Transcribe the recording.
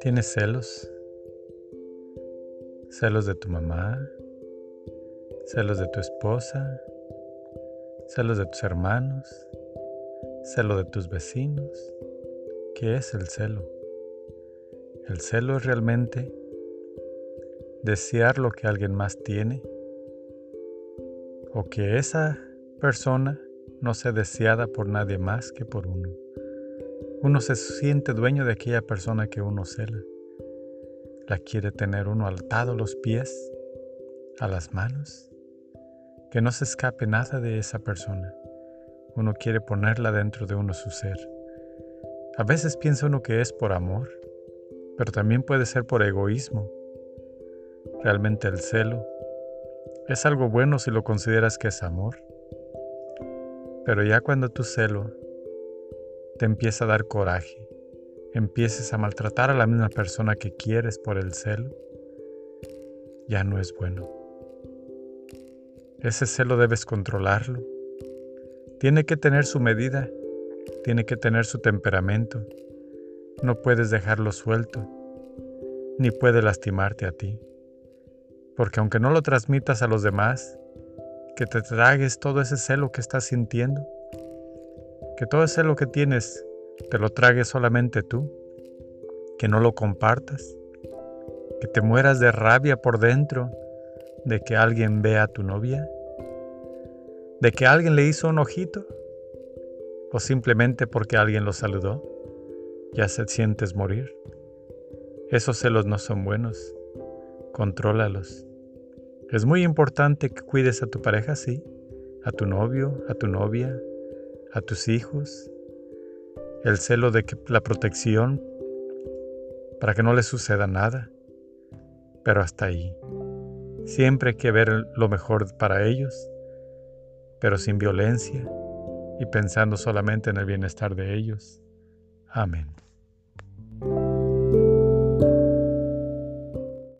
¿Tienes celos? ¿Celos de tu mamá? ¿Celos de tu esposa? ¿Celos de tus hermanos? ¿Celo de tus vecinos? ¿Qué es el celo? El celo es realmente desear lo que alguien más tiene o que esa persona no sea deseada por nadie más que por uno. Uno se siente dueño de aquella persona que uno cela. La quiere tener uno atado a los pies, a las manos. Que no se escape nada de esa persona. Uno quiere ponerla dentro de uno su ser. A veces piensa uno que es por amor, pero también puede ser por egoísmo. Realmente el celo es algo bueno si lo consideras que es amor. Pero ya cuando tu celo te empieza a dar coraje, empieces a maltratar a la misma persona que quieres por el celo, ya no es bueno. Ese celo debes controlarlo. Tiene que tener su medida, tiene que tener su temperamento. No puedes dejarlo suelto, ni puede lastimarte a ti. Porque aunque no lo transmitas a los demás, que te tragues todo ese celo que estás sintiendo, que todo ese lo que tienes te lo tragues solamente tú, que no lo compartas, que te mueras de rabia por dentro de que alguien vea a tu novia, de que alguien le hizo un ojito, o simplemente porque alguien lo saludó, ya se sientes morir. Esos celos no son buenos, contrólalos. Es muy importante que cuides a tu pareja, sí, a tu novio, a tu novia, a tus hijos, el celo de que la protección para que no les suceda nada, pero hasta ahí. Siempre hay que ver lo mejor para ellos, pero sin violencia y pensando solamente en el bienestar de ellos. Amén.